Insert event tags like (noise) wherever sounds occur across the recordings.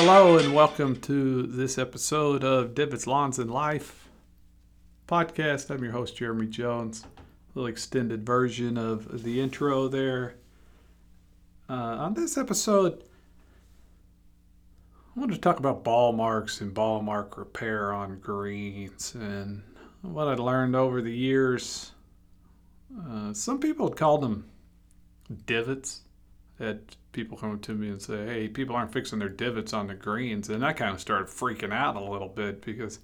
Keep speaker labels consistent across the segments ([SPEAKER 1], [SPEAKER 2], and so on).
[SPEAKER 1] Hello and welcome to this episode of Divots Lawns and Life podcast. I'm your host Jeremy Jones. A little extended version of the intro there. Uh, on this episode, I wanted to talk about ball marks and ball mark repair on greens and what I learned over the years. Uh, some people called them divots. Had people come up to me and say, "Hey, people aren't fixing their divots on the greens," and I kind of started freaking out a little bit because,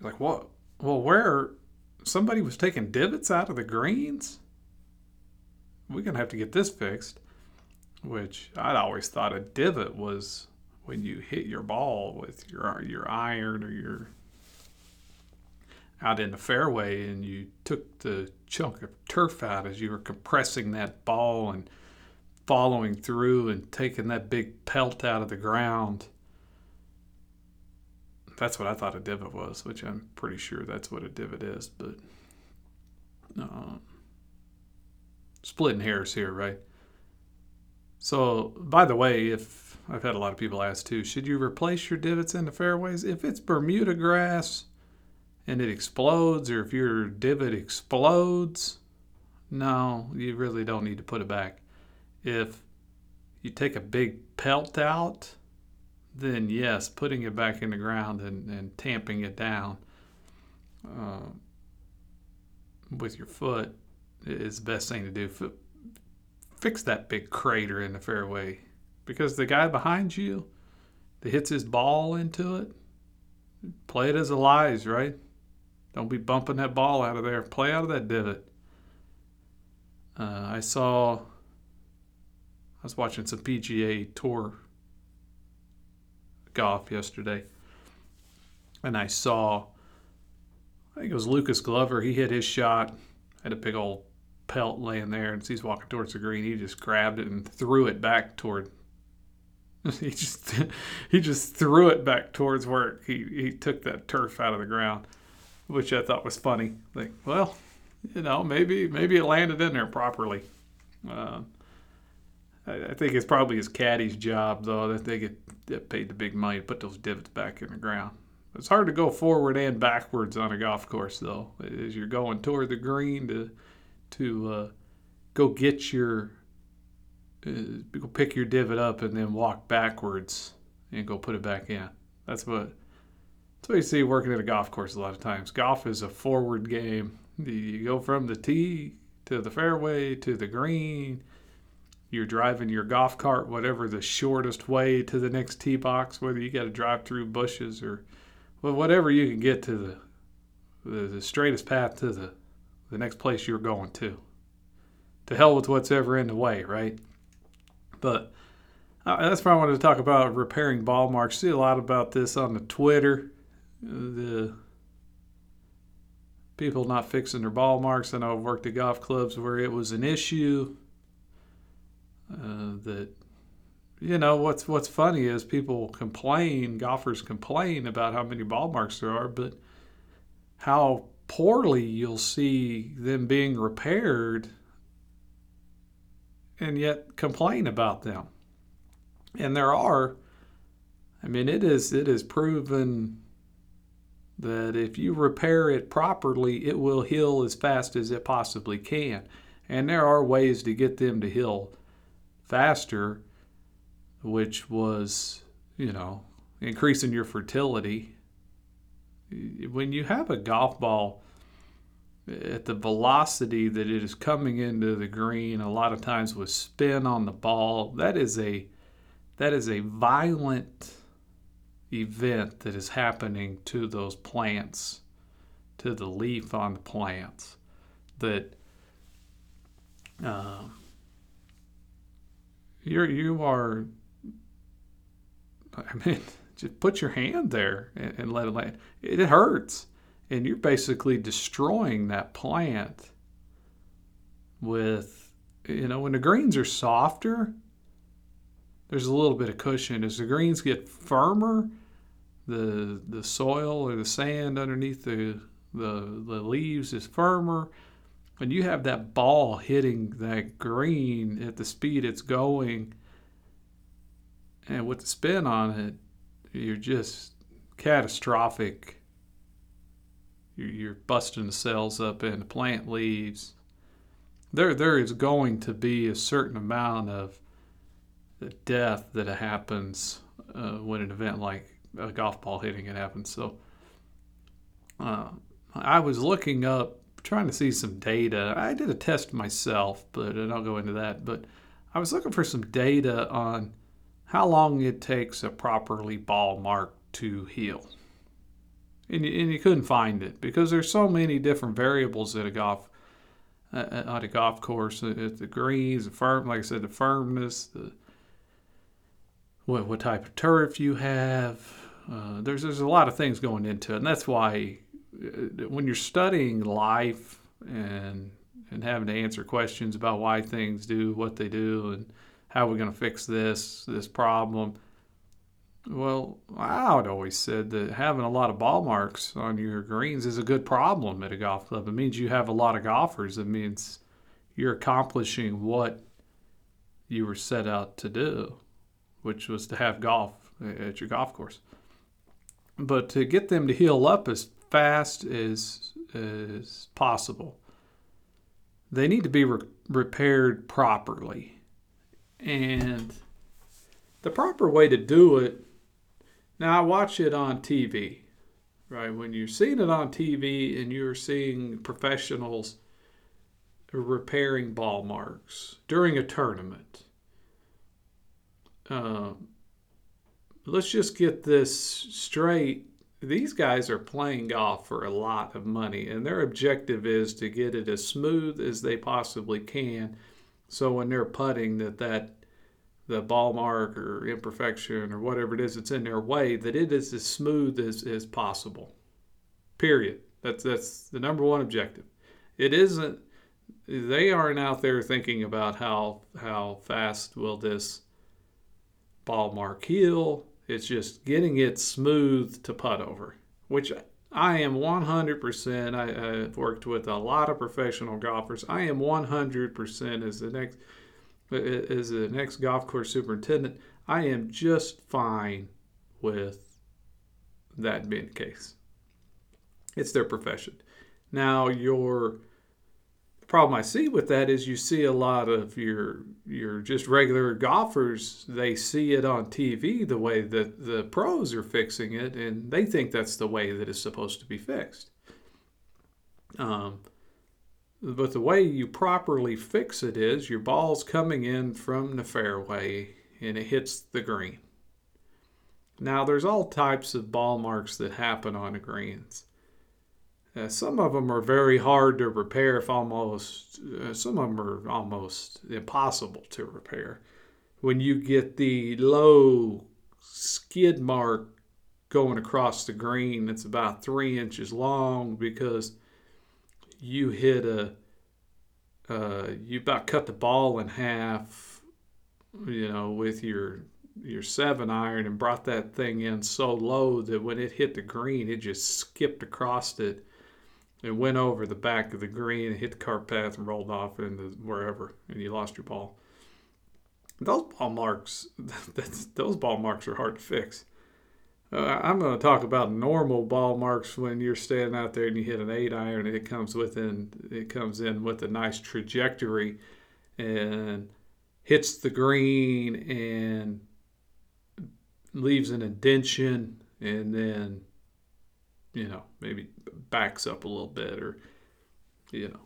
[SPEAKER 1] like, what? Well, where somebody was taking divots out of the greens? We're gonna have to get this fixed. Which I'd always thought a divot was when you hit your ball with your your iron or your out in the fairway and you took the chunk of turf out as you were compressing that ball and following through and taking that big pelt out of the ground. That's what I thought a divot was, which I'm pretty sure that's what a divot is, but uh, splitting hairs here, right? So, by the way, if I've had a lot of people ask too, should you replace your divots in the fairways? If it's Bermuda grass, and it explodes, or if your divot explodes, no, you really don't need to put it back. If you take a big pelt out, then yes, putting it back in the ground and, and tamping it down uh, with your foot is the best thing to do. F- fix that big crater in the fairway because the guy behind you that hits his ball into it, play it as a lies, right? Don't be bumping that ball out of there. Play out of that divot. Uh, I saw. I was watching some PGA Tour golf yesterday, and I saw. I think it was Lucas Glover. He hit his shot. Had a big old pelt laying there, and he's walking towards the green. He just grabbed it and threw it back toward. (laughs) He just he just threw it back towards where he, he took that turf out of the ground which I thought was funny. Like, well, you know, maybe maybe it landed in there properly. Uh, I, think it's probably his caddy's job though that they get, get paid the big money to put those divots back in the ground. It's hard to go forward and backwards on a golf course though, as you're going toward the green to to uh, go get your uh, go pick your divot up and then walk backwards and go put it back in. That's what that's what you see working at a golf course a lot of times. Golf is a forward game. You go from the tee to the fairway to the green. You're driving your golf cart, whatever the shortest way to the next tee box, whether you got to drive through bushes or well, whatever you can get to the, the, the straightest path to the, the next place you're going to. To hell with what's ever in the way, right? But uh, that's why I wanted to talk about repairing ball marks. See a lot about this on the Twitter the people not fixing their ball marks. I know I've worked at golf clubs where it was an issue. Uh, that you know what's what's funny is people complain, golfers complain about how many ball marks there are, but how poorly you'll see them being repaired, and yet complain about them. And there are. I mean, it is it is proven that if you repair it properly, it will heal as fast as it possibly can. And there are ways to get them to heal faster, which was, you know, increasing your fertility. When you have a golf ball at the velocity that it is coming into the green, a lot of times with spin on the ball, that is a that is a violent event that is happening to those plants, to the leaf on the plants, that uh, you're you are. I mean, just put your hand there and, and let it land. It hurts, and you're basically destroying that plant. With you know, when the greens are softer, there's a little bit of cushion. As the greens get firmer, the the soil or the sand underneath the the, the leaves is firmer. When you have that ball hitting that green at the speed it's going, and with the spin on it, you're just catastrophic. You're, you're busting the cells up and the plant leaves. There, there is going to be a certain amount of death that happens uh, when an event like a golf ball hitting it happens. So uh, I was looking up, trying to see some data. I did a test myself, but and I'll go into that. But I was looking for some data on how long it takes a properly ball mark to heal. And you, and you couldn't find it because there's so many different variables at a golf uh, at a golf course. At the greens, the firm, like I said, the firmness, the what, what type of turf you have. Uh, there's there's a lot of things going into it, and that's why uh, when you're studying life and and having to answer questions about why things do what they do and how we're going to fix this this problem. Well, I would always said that having a lot of ball marks on your greens is a good problem at a golf club. It means you have a lot of golfers. It means you're accomplishing what you were set out to do, which was to have golf at your golf course. But to get them to heal up as fast as as possible, they need to be re- repaired properly. And the proper way to do it, now I watch it on TV, right? When you're seeing it on TV and you're seeing professionals repairing ball marks during a tournament, uh, let's just get this straight. These guys are playing golf for a lot of money, and their objective is to get it as smooth as they possibly can so when they're putting, that that the ball mark or imperfection or whatever it is that's in their way, that it is as smooth as, as possible. Period. That's that's the number one objective. It isn't. They aren't out there thinking about how how fast will this ball mark heal. It's just getting it smooth to putt over, which I am 100%. I, I've worked with a lot of professional golfers. I am 100% as the next as the next golf course superintendent. I am just fine with that being the case. It's their profession. Now, your problem I see with that is you see a lot of your your just regular golfers. They see it on TV the way that the pros are fixing it, and they think that's the way that it's supposed to be fixed. Um, but the way you properly fix it is your ball's coming in from the fairway and it hits the green. Now, there's all types of ball marks that happen on the greens. Uh, some of them are very hard to repair, if almost, uh, some of them are almost impossible to repair. When you get the low skid mark going across the green, it's about three inches long because you hit a, uh, you about cut the ball in half, you know, with your your seven iron and brought that thing in so low that when it hit the green, it just skipped across it it went over the back of the green, hit the cart path, and rolled off into wherever, and you lost your ball. Those ball marks, (laughs) those ball marks are hard to fix. Uh, I'm going to talk about normal ball marks when you're standing out there and you hit an eight iron and it comes within, it comes in with a nice trajectory and hits the green and leaves an indention and then you know, maybe backs up a little bit or, you know,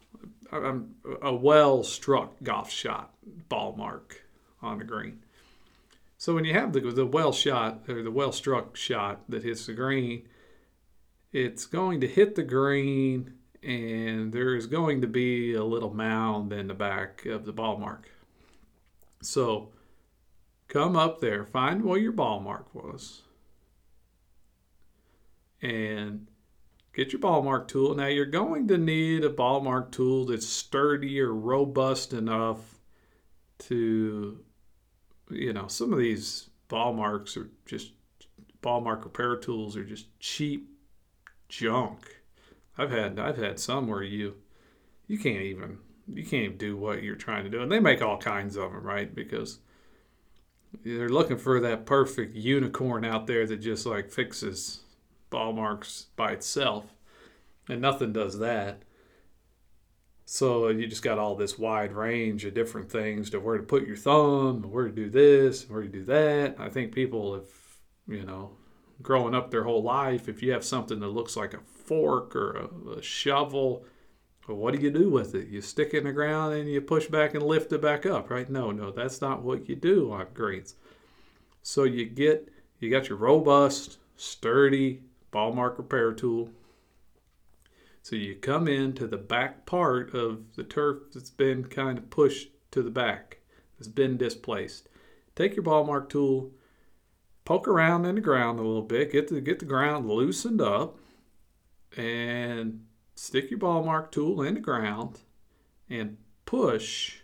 [SPEAKER 1] I'm a well struck golf shot ball mark on the green. So when you have the, the well shot or the well struck shot that hits the green, it's going to hit the green and there is going to be a little mound in the back of the ball mark. So come up there, find where your ball mark was, and get your ball mark tool. Now you're going to need a ball mark tool that's sturdy or robust enough to, you know, some of these ball marks are just ball mark repair tools are just cheap junk. I've had I've had some where you you can't even you can't even do what you're trying to do, and they make all kinds of them, right? Because they're looking for that perfect unicorn out there that just like fixes ball marks by itself, and nothing does that. So you just got all this wide range of different things to where to put your thumb, where to do this, where to do that. I think people have, you know, growing up their whole life, if you have something that looks like a fork or a, a shovel, what do you do with it? You stick it in the ground and you push back and lift it back up, right? No, no, that's not what you do on greens. So you get you got your robust, sturdy ball mark repair tool. So you come into the back part of the turf that's been kind of pushed to the back, that's been displaced. Take your ball mark tool, poke around in the ground a little bit, get the get the ground loosened up, and stick your ball mark tool in the ground and push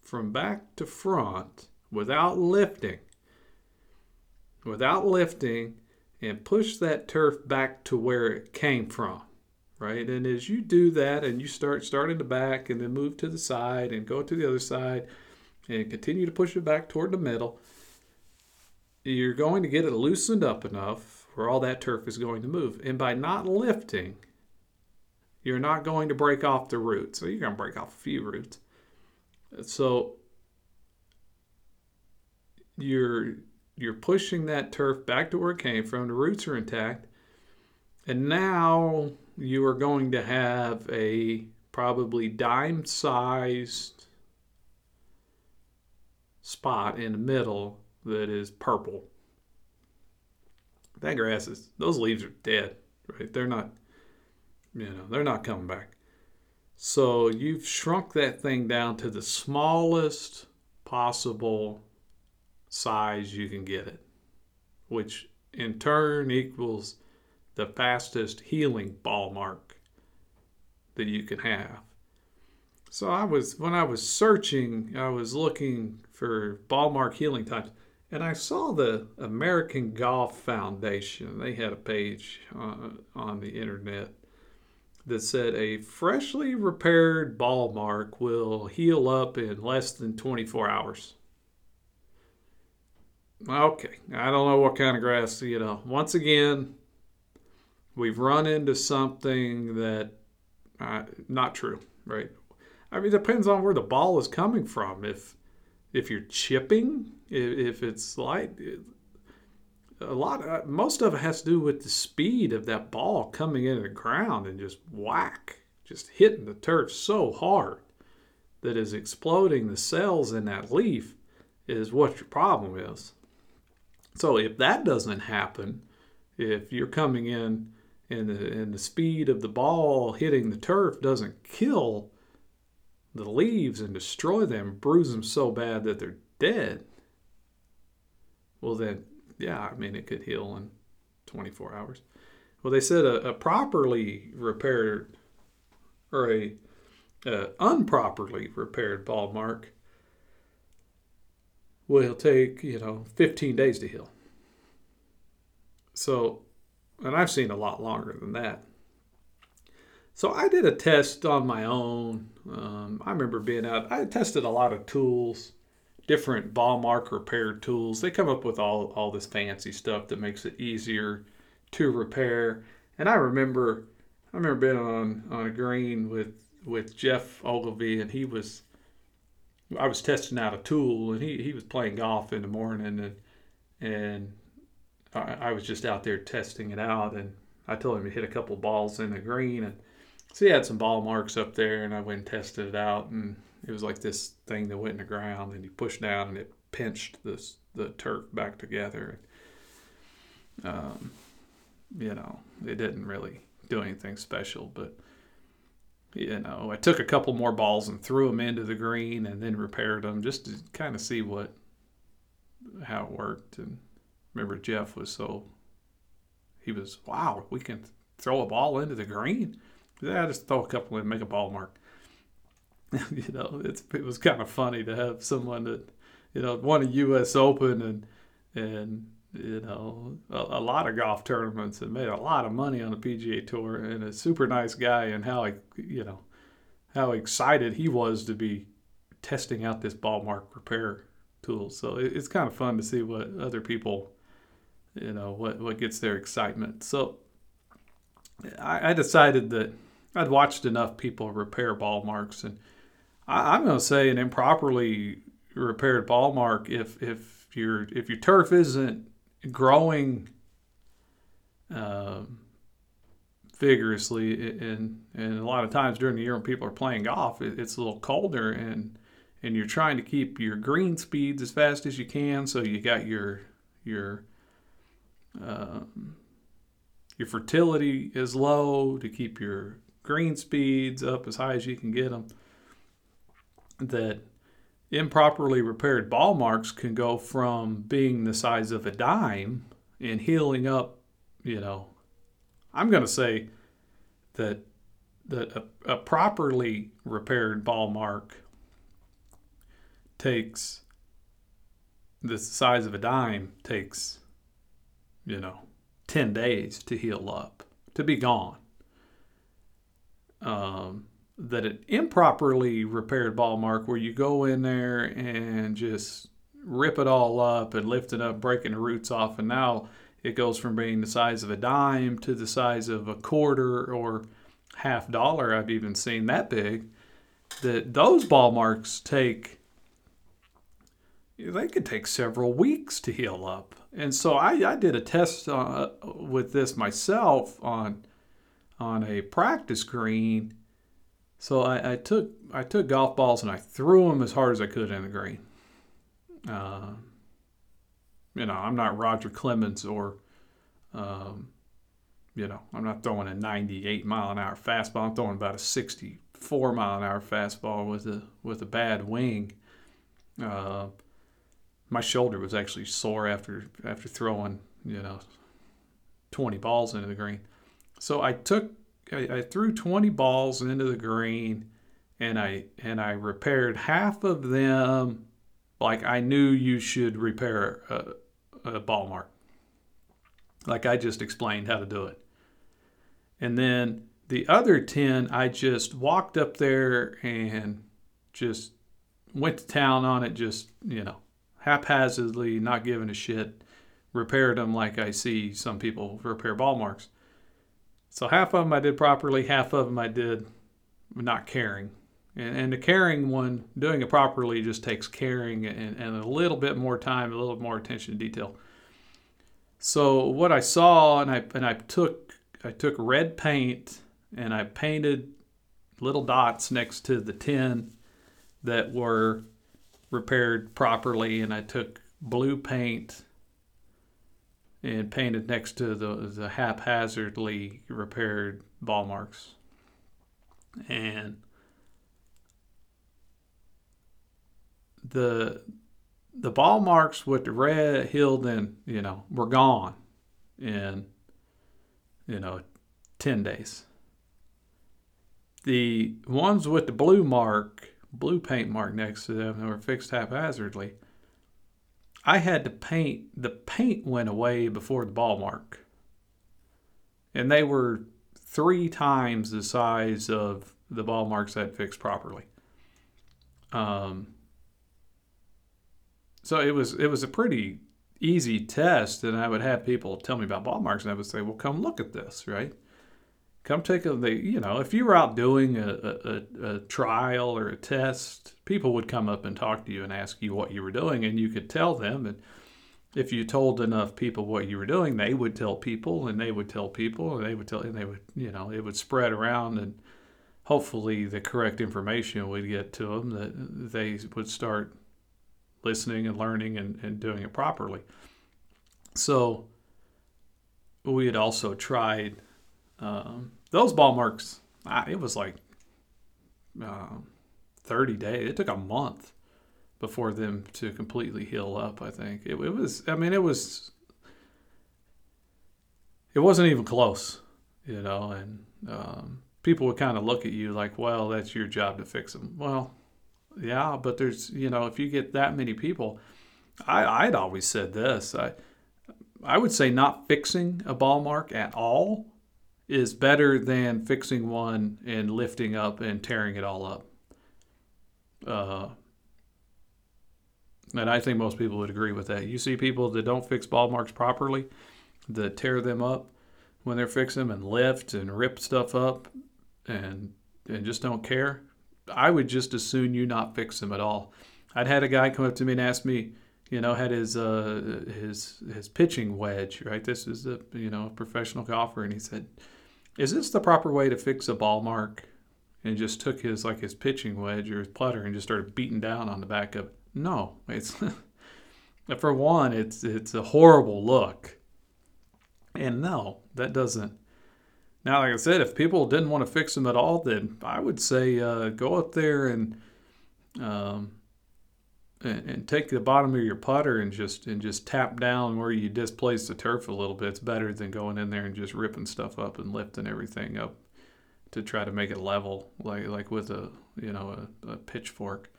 [SPEAKER 1] from back to front without lifting. Without lifting and push that turf back to where it came from. Right? And as you do that and you start starting the back and then move to the side and go to the other side and continue to push it back toward the middle, you're going to get it loosened up enough where all that turf is going to move. And by not lifting, you're not going to break off the roots. So you're going to break off a few roots. So you're you're pushing that turf back to where it came from. The roots are intact. And now you are going to have a probably dime sized spot in the middle that is purple. That grass is, those leaves are dead, right? They're not, you know, they're not coming back. So you've shrunk that thing down to the smallest possible size you can get it, which in turn equals the fastest healing ball mark that you can have. So I was when I was searching, I was looking for ball mark healing times, and I saw the American Golf Foundation. They had a page uh, on the internet that said a freshly repaired ball mark will heal up in less than 24 hours. Okay, I don't know what kind of grass, you know. Once again, we've run into something that uh, not true, right? I mean, it depends on where the ball is coming from. If if you're chipping, if, if it's light, a lot, of, most of it has to do with the speed of that ball coming into the ground and just whack, just hitting the turf so hard that is exploding the cells in that leaf is what your problem is. So if that doesn't happen, if you're coming in and the, and the speed of the ball hitting the turf doesn't kill the leaves and destroy them, bruise them so bad that they're dead, well, then, yeah, I mean, it could heal in 24 hours. Well, they said a, a properly repaired or a uh, unproperly repaired ball mark will take, you know, 15 days to heal. So, and I've seen a lot longer than that. So I did a test on my own. Um, I remember being out, I tested a lot of tools, different ball mark repair tools. They come up with all, all this fancy stuff that makes it easier to repair. And I remember, I remember being on, on a green with, with Geoff Ogilvy and he was, I was testing out a tool and he, he was playing golf in the morning and, and I, I was just out there testing it out, and I told him to hit a couple balls in the green, and so he had some ball marks up there, and I went and tested it out, and it was like this thing that went in the ground, and he pushed down, and it pinched this the turf back together. Um, you know, it didn't really do anything special, but you know, I took a couple more balls and threw them into the green, and then repaired them just to kind of see what how it worked, and remember Geoff was so he was wow we can throw a ball into the green. Yeah, I just throw a couple in, make a ball mark. (laughs) you know, it's it was kind of funny to have someone that you know won a U.S. Open and and you know a, a, lot of golf tournaments and made a lot of money on the PGA Tour and a super nice guy and how you know how excited he was to be testing out this ball mark repair tools. So it, it's kind of fun to see what other people, you know, what what gets their excitement. So I, I decided that I'd watched enough people repair ball marks, and I, I'm going to say an improperly repaired ball mark if if your if your turf isn't growing. Um, vigorously and and a lot of times during the year when people are playing golf it, it's a little colder and and you're trying to keep your green speeds as fast as you can so you got your your um, your fertility is low to keep your green speeds up as high as you can get them that improperly repaired ball marks can go from being the size of a dime and healing up you know I'm going to say that that a, a, properly repaired ball mark takes the size of a dime takes you know 10 days to heal up to be gone. Um, that an improperly repaired ball mark where you go in there and just rip it all up and lift it up breaking the roots off and now it goes from being the size of a dime to the size of a quarter or half dollar. I've even seen that big. That those ball marks take they could take several weeks to heal up. And so I, I did a test uh, with this myself on on a practice green. So I, I, took I took golf balls and I threw them as hard as I could in the green. Uh, you know, I'm not Roger Clemens or, um, you know, I'm not throwing a 98 mile an hour fastball. I'm throwing about a 64 mile an hour fastball with a with a bad wing. Uh, my shoulder was actually sore after after throwing, you know, 20 balls into the green. So I took I, I threw 20 balls into the green, and I and I repaired half of them like I knew you should repair a, a ball mark. Like I just explained how to do it. And then the other 10, I just walked up there and just went to town on it, just, you know, haphazardly, not giving a shit, repaired them like I see some people repair ball marks. So half of them I did properly, half of them I did not caring. And, and the caring one, doing it properly, just takes caring and, and a little bit more time, a little more attention to detail. So what I saw, and I and I took I took red paint and I painted little dots next to the tin that were repaired properly, and I took blue paint and painted next to the, the haphazardly repaired ball marks. And the the ball marks with the red healed and you know were gone in you know 10 days the ones with the blue mark blue paint mark next to them that were fixed haphazardly i had to paint the paint went away before the ball mark and they were three times the size of the ball marks I'd fixed properly um, so it was it was a pretty easy test, and I would have people tell me about ball marks, and I would say, "Well, come look at this, right? Come take a the you know if you were out doing a, a, a trial or a test, people would come up and talk to you and ask you what you were doing, and you could tell them and." If you told enough people what you were doing, they would tell people, and they would tell people, and they would tell, and they would, you know, it would spread around, and hopefully the correct information would get to them that they would start listening and learning and, and doing it properly. So we had also tried um, those ball marks. I, it was like uh, 30 days. It took a month before them to completely heal up. I think it, it was. I mean, it was. It wasn't even close, you know, and um, people would kind of look at you like, "Well, that's your job to fix them." Well, yeah, but there's you know if you get that many people, I I'd always said this I I would say not fixing a ball mark at all is better than fixing one and lifting up and tearing it all up. Uh, And I think most people would agree with that. You see people that don't fix ball marks properly, that tear them up when they're fixing them and lift and rip stuff up and and just don't care. I would just as soon you not fix them at all. I'd had a guy come up to me and ask me, you know, had his uh, his his pitching wedge, right? This is a you know a professional golfer, and he said, "Is this the proper way to fix a ball mark?" And just took his like his pitching wedge or his putter and just started beating down on the back of it. No, it's (laughs) for one, it's it's a horrible look, and no, that doesn't. Now, like I said, if people didn't want to fix them at all, then I would say uh, go up there and um, and, and, take the bottom of your putter and just and just tap down where you displace the turf a little bit. It's better than going in there and just ripping stuff up and lifting everything up to try to make it level, like like with a you know a, a pitchfork.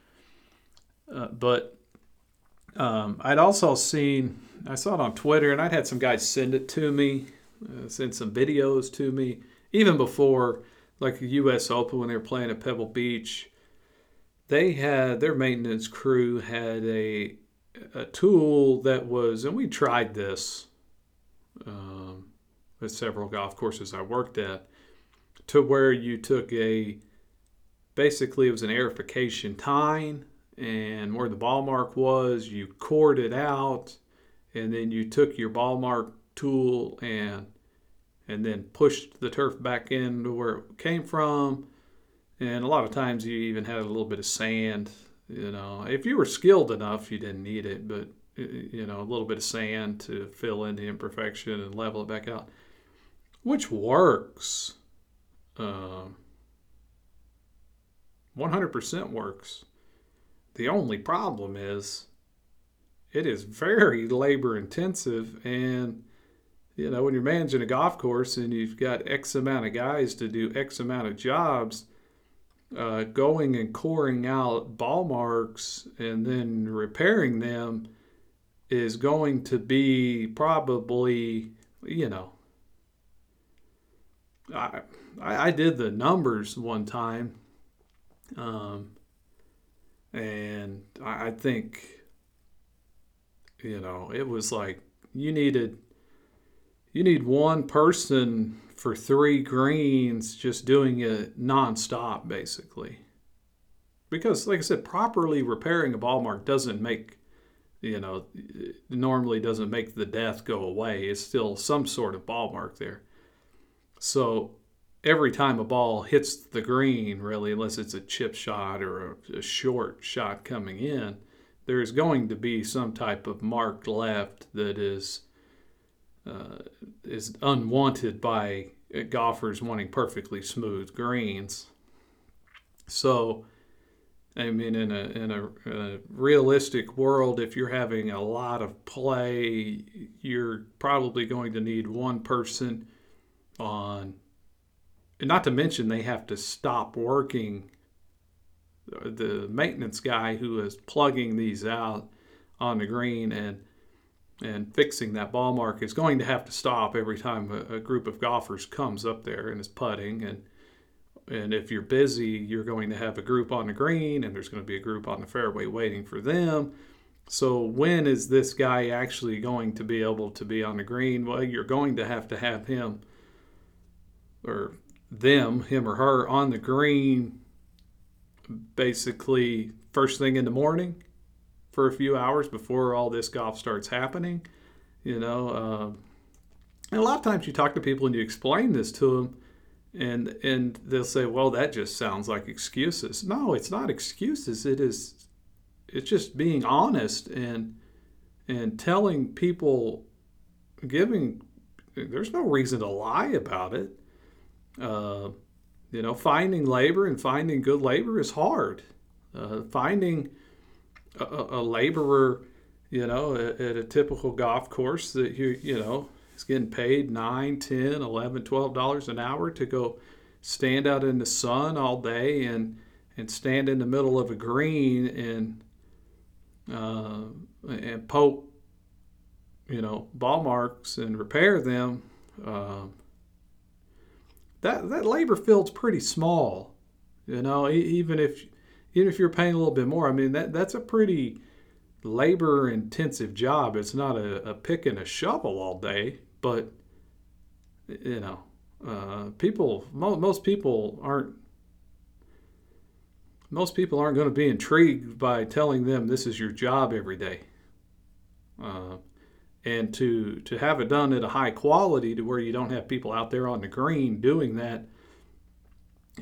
[SPEAKER 1] Uh, but um, I'd also seen I saw it on Twitter, and I'd had some guys send it to me, uh, send some videos to me, even before like the U.S. Open when they were playing at Pebble Beach they had their maintenance crew had a a tool that was, and we tried this um, at several golf courses I worked at, to where you took a basically it was an aerification tine, and where the ball mark was, you cored it out, and then you took your ball mark tool and and then pushed the turf back into where it came from and a lot of times you even had a little bit of sand. You know, if you were skilled enough, you didn't need it, but you know, a little bit of sand to fill in the imperfection and level it back out, which works. Um, 100% works. The only problem is it is very (laughs) labor intensive and you know when you're managing a golf course and you've got x amount of guys to do x amount of jobs uh, going and coring out ball marks and then repairing them is going to be probably, you know, I, I, did the numbers one time, um, and I think, you know, it was like you needed, you need one person for three greens, just doing it nonstop, basically. Because, like I said, properly repairing a ball mark doesn't make, you know, normally doesn't make the death go away. It's still some sort of ball mark there. So every time a ball hits the green, really, unless it's a chip shot or a, a short shot coming in, there is going to be some type of mark left that is uh, is unwanted by golfers wanting perfectly smooth greens. So, I mean, in a, in a, a, realistic world, if you're having a lot of play, you're probably going to need one person on, not to mention they have to stop working. The maintenance guy who is plugging these out on the green and and fixing that ball mark is going to have to stop every time a, a, group of golfers comes up there and is putting. And and if you're busy you're going to have a group on the green and there's going to be a group on the fairway waiting for them. So when is this guy actually going to be able to be on the green? Well you're going to have to have him or them him or her on the green basically first thing in the morning for a few hours before all this golf starts happening. You know, uh, and a lot of times you talk to people and you explain this to them, and and they'll say, "Well, that just sounds like excuses." No, it's not excuses. It is, it's just being honest and and telling people, giving. There's no reason to lie about it. Uh, you know, finding labor and finding good labor is hard. Uh, finding a, a laborer, you know, at, at, a typical golf course that you you know is getting paid nine, ten, eleven, twelve dollars an hour to go stand out in the sun all day and and stand in the middle of a green and uh, and poke you know ball marks and repair them. Uh, that that labor field's pretty small, you know. Even if even if you're paying a little bit more, I mean that that's a pretty labor intensive job. It's not a, a pick and a shovel all day, but you know, uh, people, mo- most people aren't. Most people aren't going to be intrigued by telling them this is your job every day. Uh, and to to have it done at a high quality to where you don't have people out there on the green doing that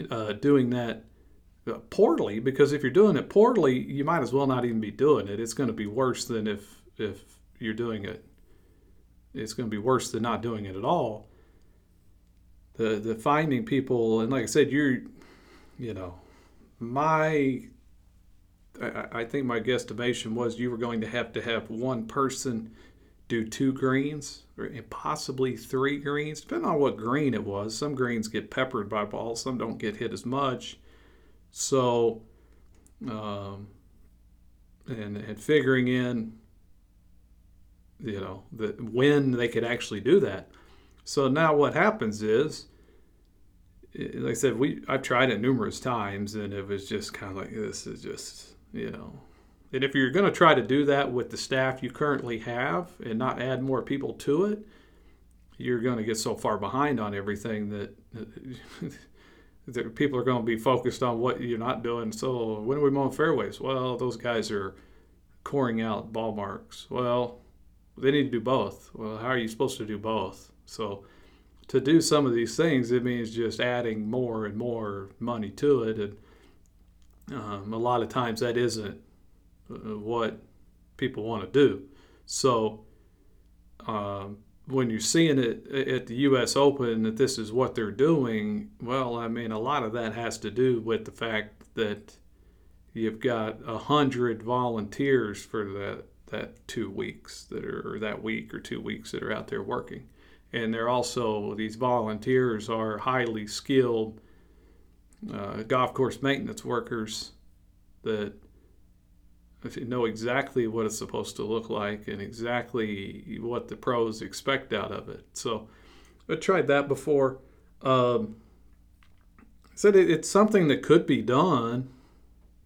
[SPEAKER 1] uh, doing that Uh, poorly because if you're doing it poorly you might as well not even be doing it it's going to be worse than if if you're doing it it's going to be worse than not doing it at all the the finding people and like i said you're you know my I, I think my guesstimation was you were going to have to have one person do two greens or possibly three greens, depending on what green it was. Some greens get peppered by balls, some don't get hit as much. So, um, and, and figuring in, you know, the, when they could actually do that. So now what happens is, like I said, we I've tried it numerous times, and it was just kind of like this is just you know and if you're going to try to do that with the staff you currently have and not add more people to it, you're going to get so far behind on everything that, (laughs) that people are going to be focused on what you're not doing. So when are we mowing fairways? Well, those guys are coring out ball marks. Well, they need to do both. Well, how are you supposed to do both? So to do some of these things, it means just adding more and more money to it. And um, a lot of times that isn't uh, what people want to do. So um, when you're seeing it at the U.S. Open that this is what they're doing, well, I mean, a lot of that has to do with the fact that you've got a hundred volunteers for that that two weeks that are that week or two weeks that are out there working, and they're also these volunteers are highly skilled uh, golf course maintenance workers that if you know exactly what it's supposed to look like and exactly what the pros expect out of it. So I tried that before. Um, said it, it's something that could be done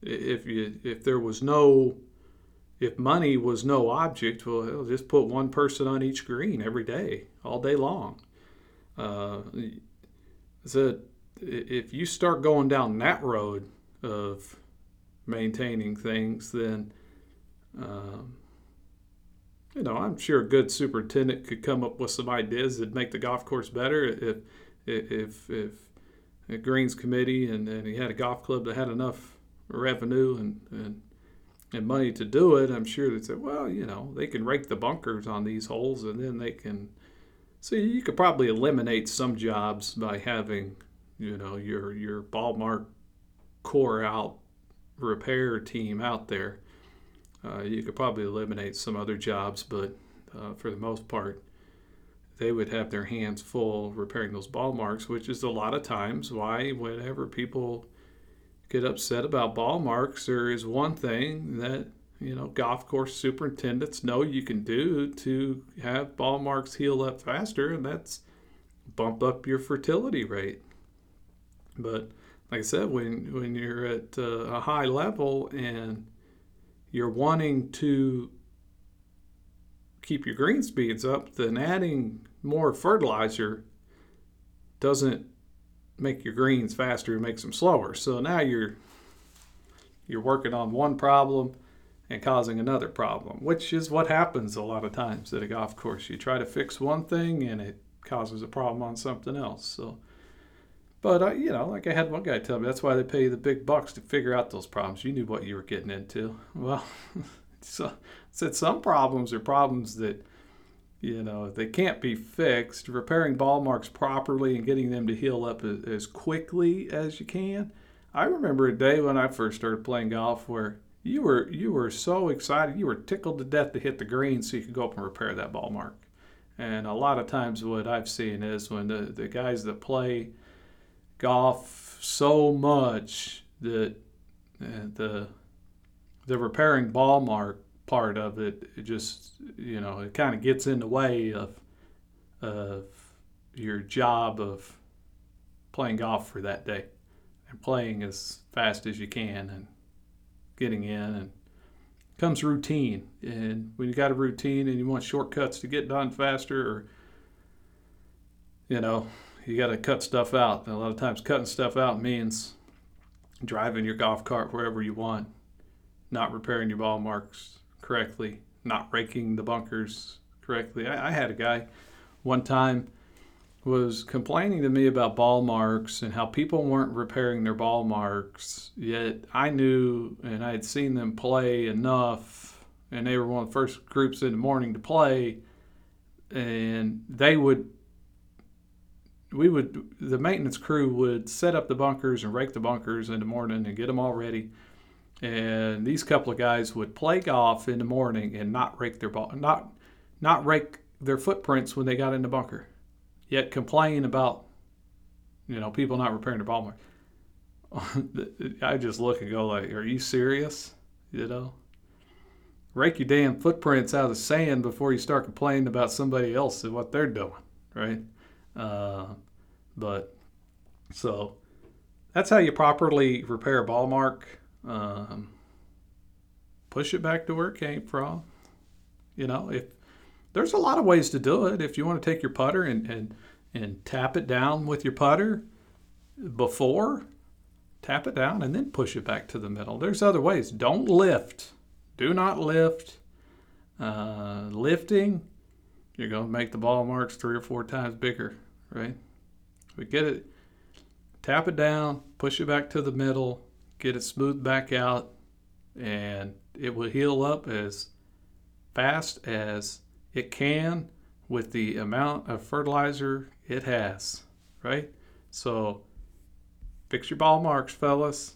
[SPEAKER 1] if you if there was no if money was no object. Well, just put one person on each green every day, all day long. Uh, said if you start going down that road of maintaining things, then um, you know I'm sure a good superintendent could come up with some ideas that make the golf course better. If if if a greens committee and, and he had a golf club that had enough revenue and, and and money to do it, I'm sure they'd say, well, you know, they can rake the bunkers on these holes and then they can. So you could probably eliminate some jobs by having, you know, your your ball mark core out repair team out there. Uh, you could probably eliminate some other jobs, but uh, for the most part, they would have their hands full repairing those ball marks, which is a lot of times why, whenever people get upset about ball marks, there is one thing that you know golf course superintendents know you can do to have ball marks heal up faster, and that's bump up your fertility rate. But like I said, when when you're at uh, a high level and you're wanting to keep your green speeds up, then adding more fertilizer doesn't make your greens faster; it makes them slower. So now you're you're working on one problem and causing another problem, which is what happens a lot of times at a golf course. You try to fix one thing and it causes a problem on something else. So but uh, you know, like I had one guy tell me, that's why they pay you the big bucks to figure out those problems. You knew what you were getting into. Well, (laughs) so said some problems are problems that you know they can't be fixed. Repairing ball marks properly and getting them to heal up as, as quickly as you can. I remember a day when I first started playing golf where you were you were so excited, you were tickled to death to hit the green so you could go up and repair that ball mark. And a lot of times, what I've seen is when the, the guys that play golf so much that uh, the the repairing ball mark part of it, it just you know it kind of gets in the way of of your job of playing golf for that day and playing as fast as you can and getting in and comes routine. And when you got a routine and you want shortcuts to get done faster, or you know, you got to cut stuff out. And a lot of times, cutting stuff out means driving your golf cart wherever you want, not repairing your ball marks correctly, not raking the bunkers correctly. I, I had a guy one time was complaining to me about ball marks and how people weren't repairing their ball marks. Yet I knew and I had seen them play enough, and they were one of the first groups in the morning to play. And they would, we would, the maintenance crew would set up the bunkers and rake the bunkers in the morning and get them all ready. And these couple of guys would play golf in the morning and not rake their ball, not, not rake their footprints when they got in the bunker yet complain about you know people not repairing their ball. (laughs) I just look and go like, "Are you serious?" You know, rake your damn footprints out of the sand before you start complaining about somebody else and what they're doing, right? Uh, but so that's how you properly repair a ball mark. Um, push it back to where it came from. You know, if there's a lot of ways to do it. If you want to take your putter and, and, and tap it down with your putter before, tap it down and then push it back to the middle. There's other ways. Don't lift. Do not lift. Uh, lifting, you're going to make the ball marks three or four times bigger, right? We get it, tap it down, push it back to the middle, get it smoothed back out, and it will heal up as fast as it can with the amount of fertilizer it has, right? So fix your ball marks, fellas.